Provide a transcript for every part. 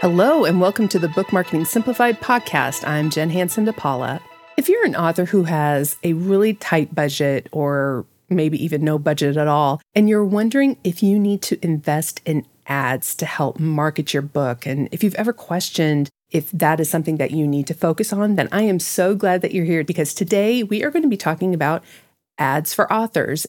Hello, and welcome to the Book Marketing Simplified podcast. I'm Jen Hansen DePaula. If you're an author who has a really tight budget or maybe even no budget at all, and you're wondering if you need to invest in ads to help market your book, and if you've ever questioned if that is something that you need to focus on, then I am so glad that you're here because today we are going to be talking about ads for authors.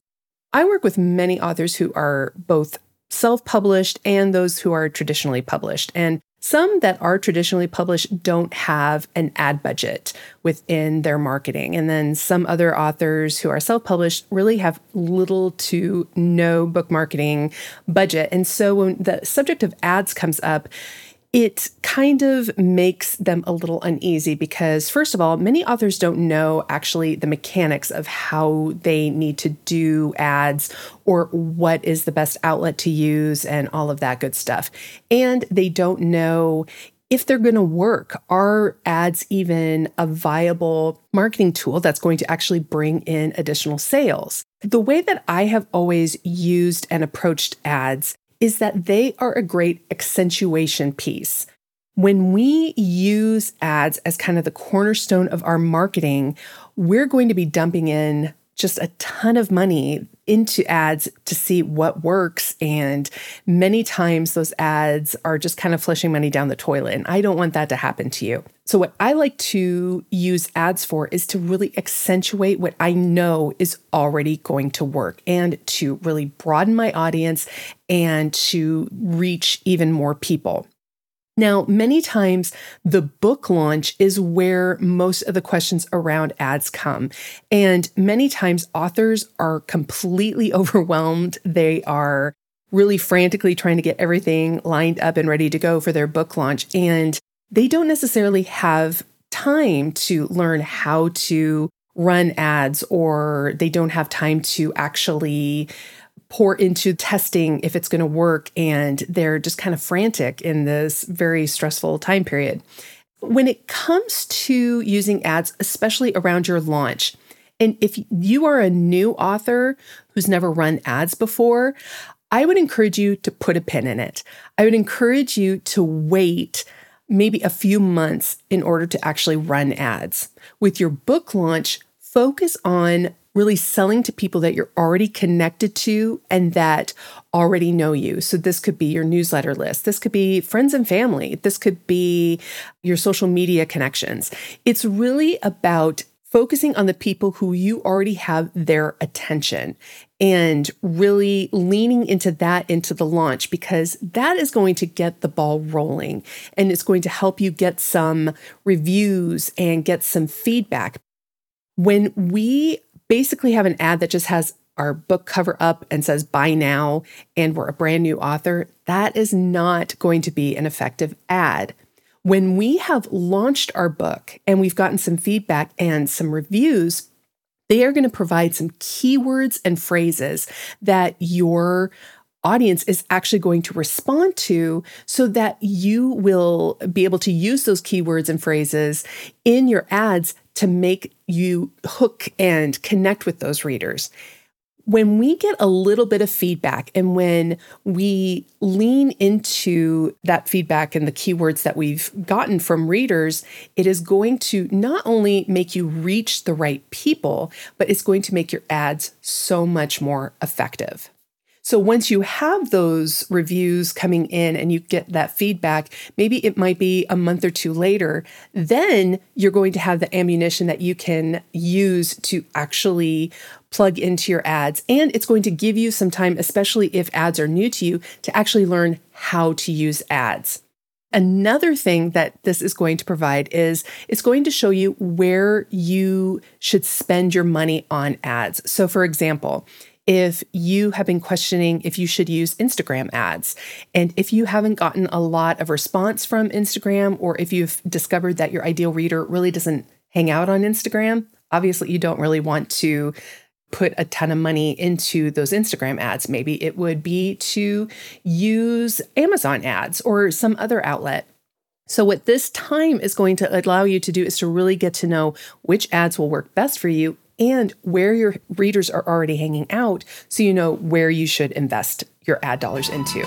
I work with many authors who are both self published and those who are traditionally published. And some that are traditionally published don't have an ad budget within their marketing. And then some other authors who are self published really have little to no book marketing budget. And so when the subject of ads comes up, it kind of makes them a little uneasy because, first of all, many authors don't know actually the mechanics of how they need to do ads or what is the best outlet to use and all of that good stuff. And they don't know if they're going to work. Are ads even a viable marketing tool that's going to actually bring in additional sales? The way that I have always used and approached ads is that they are a great accentuation piece. When we use ads as kind of the cornerstone of our marketing, we're going to be dumping in just a ton of money into ads to see what works. And many times those ads are just kind of flushing money down the toilet. And I don't want that to happen to you. So, what I like to use ads for is to really accentuate what I know is already going to work and to really broaden my audience and to reach even more people. Now, many times the book launch is where most of the questions around ads come. And many times authors are completely overwhelmed. They are really frantically trying to get everything lined up and ready to go for their book launch. And they don't necessarily have time to learn how to run ads or they don't have time to actually pour into testing if it's going to work and they're just kind of frantic in this very stressful time period. When it comes to using ads, especially around your launch, and if you are a new author who's never run ads before, I would encourage you to put a pin in it. I would encourage you to wait maybe a few months in order to actually run ads. With your book launch, focus on really selling to people that you're already connected to and that already know you. So, this could be your newsletter list, this could be friends and family, this could be your social media connections. It's really about focusing on the people who you already have their attention and really leaning into that into the launch because that is going to get the ball rolling and it's going to help you get some reviews and get some feedback. When we basically have an ad that just has our book cover up and says buy now and we're a brand new author, that is not going to be an effective ad. When we have launched our book and we've gotten some feedback and some reviews, they are going to provide some keywords and phrases that your audience is actually going to respond to so that you will be able to use those keywords and phrases in your ads to make you hook and connect with those readers. When we get a little bit of feedback and when we lean into that feedback and the keywords that we've gotten from readers, it is going to not only make you reach the right people, but it's going to make your ads so much more effective. So once you have those reviews coming in and you get that feedback, maybe it might be a month or two later, then you're going to have the ammunition that you can use to actually plug into your ads. And it's going to give you some time, especially if ads are new to you, to actually learn how to use ads. Another thing that this is going to provide is it's going to show you where you should spend your money on ads. So, for example, if you have been questioning if you should use Instagram ads. And if you haven't gotten a lot of response from Instagram, or if you've discovered that your ideal reader really doesn't hang out on Instagram, obviously you don't really want to put a ton of money into those Instagram ads. Maybe it would be to use Amazon ads or some other outlet. So, what this time is going to allow you to do is to really get to know which ads will work best for you and where your readers are already hanging out so you know where you should invest your ad dollars into.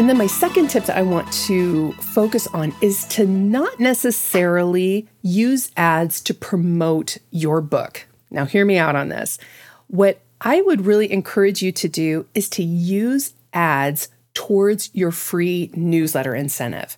And then my second tip that I want to focus on is to not necessarily use ads to promote your book. Now, hear me out on this. What I would really encourage you to do is to use ads towards your free newsletter incentive.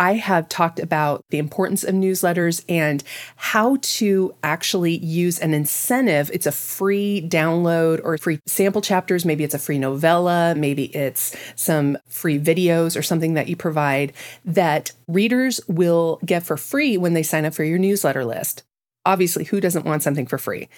I have talked about the importance of newsletters and how to actually use an incentive. It's a free download or free sample chapters. Maybe it's a free novella. Maybe it's some free videos or something that you provide that readers will get for free when they sign up for your newsletter list. Obviously, who doesn't want something for free?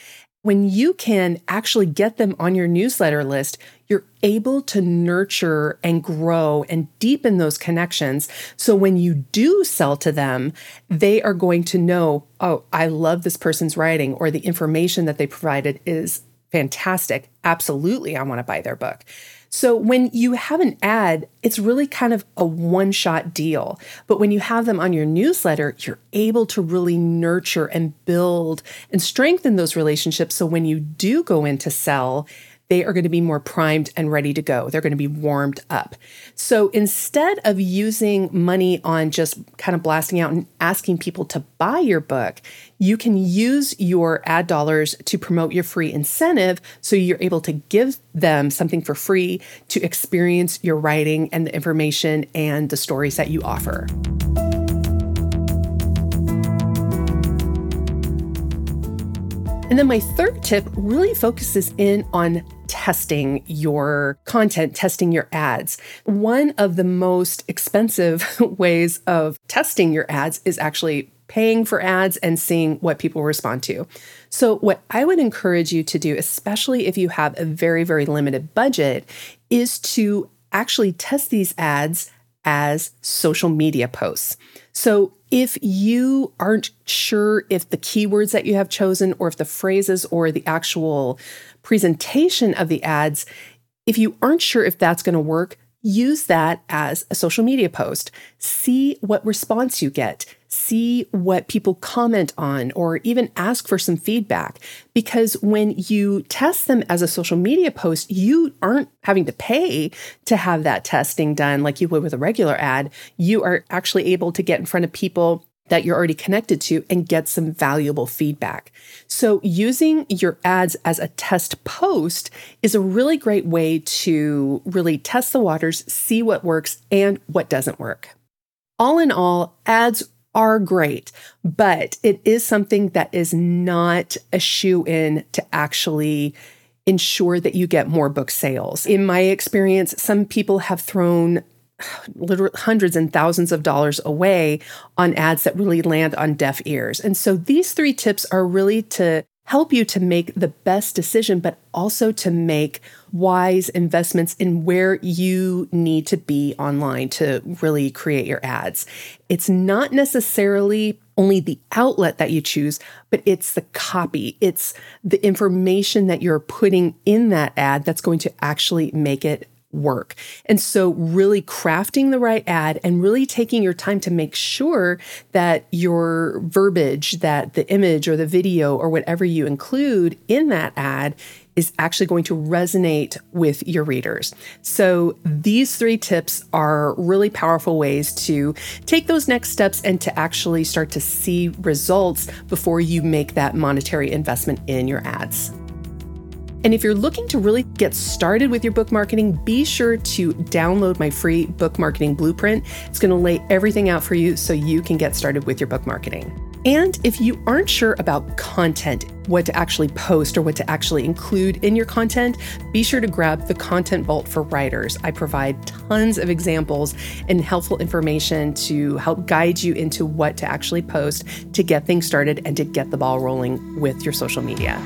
When you can actually get them on your newsletter list, you're able to nurture and grow and deepen those connections. So when you do sell to them, they are going to know, oh, I love this person's writing, or the information that they provided is fantastic. Absolutely, I want to buy their book. So when you have an ad, it's really kind of a one shot deal. But when you have them on your newsletter, you're able to really nurture and build and strengthen those relationships. So when you do go in to sell, they are going to be more primed and ready to go. They're going to be warmed up. So instead of using money on just kind of blasting out and asking people to buy your book, you can use your ad dollars to promote your free incentive so you're able to give them something for free to experience your writing and the information and the stories that you offer. And then my third tip really focuses in on testing your content, testing your ads. One of the most expensive ways of testing your ads is actually paying for ads and seeing what people respond to. So, what I would encourage you to do, especially if you have a very, very limited budget, is to actually test these ads as social media posts. So, if you aren't sure if the keywords that you have chosen or if the phrases or the actual presentation of the ads, if you aren't sure if that's going to work, use that as a social media post. See what response you get see what people comment on or even ask for some feedback. Because when you test them as a social media post, you aren't having to pay to have that testing done like you would with a regular ad. You are actually able to get in front of people that you're already connected to and get some valuable feedback. So, using your ads as a test post is a really great way to really test the waters, see what works and what doesn't work. All in all, ads are great, but it is something that is not a shoe in to actually ensure that you get more book sales. In my experience, some people have thrown literally hundreds and thousands of dollars away on ads that really land on deaf ears. And so these three tips are really to help you to make the best decision, but also to make wise investments in where you need to be online to really create your ads. It's not necessarily only the outlet that you choose, but it's the copy, it's the information that you're putting in that ad that's going to actually make it work. And so, really crafting the right ad and really taking your time to make sure that your verbiage, that the image or the video or whatever you include in that ad is actually going to resonate with your readers. So, these three tips are really powerful ways to take those next steps and to actually start to see results before you make that monetary investment in your ads. And if you're looking to really get started with your book marketing, be sure to download my free book marketing blueprint. It's going to lay everything out for you so you can get started with your book marketing. And if you aren't sure about content, what to actually post or what to actually include in your content, be sure to grab the Content Vault for Writers. I provide tons of examples and helpful information to help guide you into what to actually post to get things started and to get the ball rolling with your social media.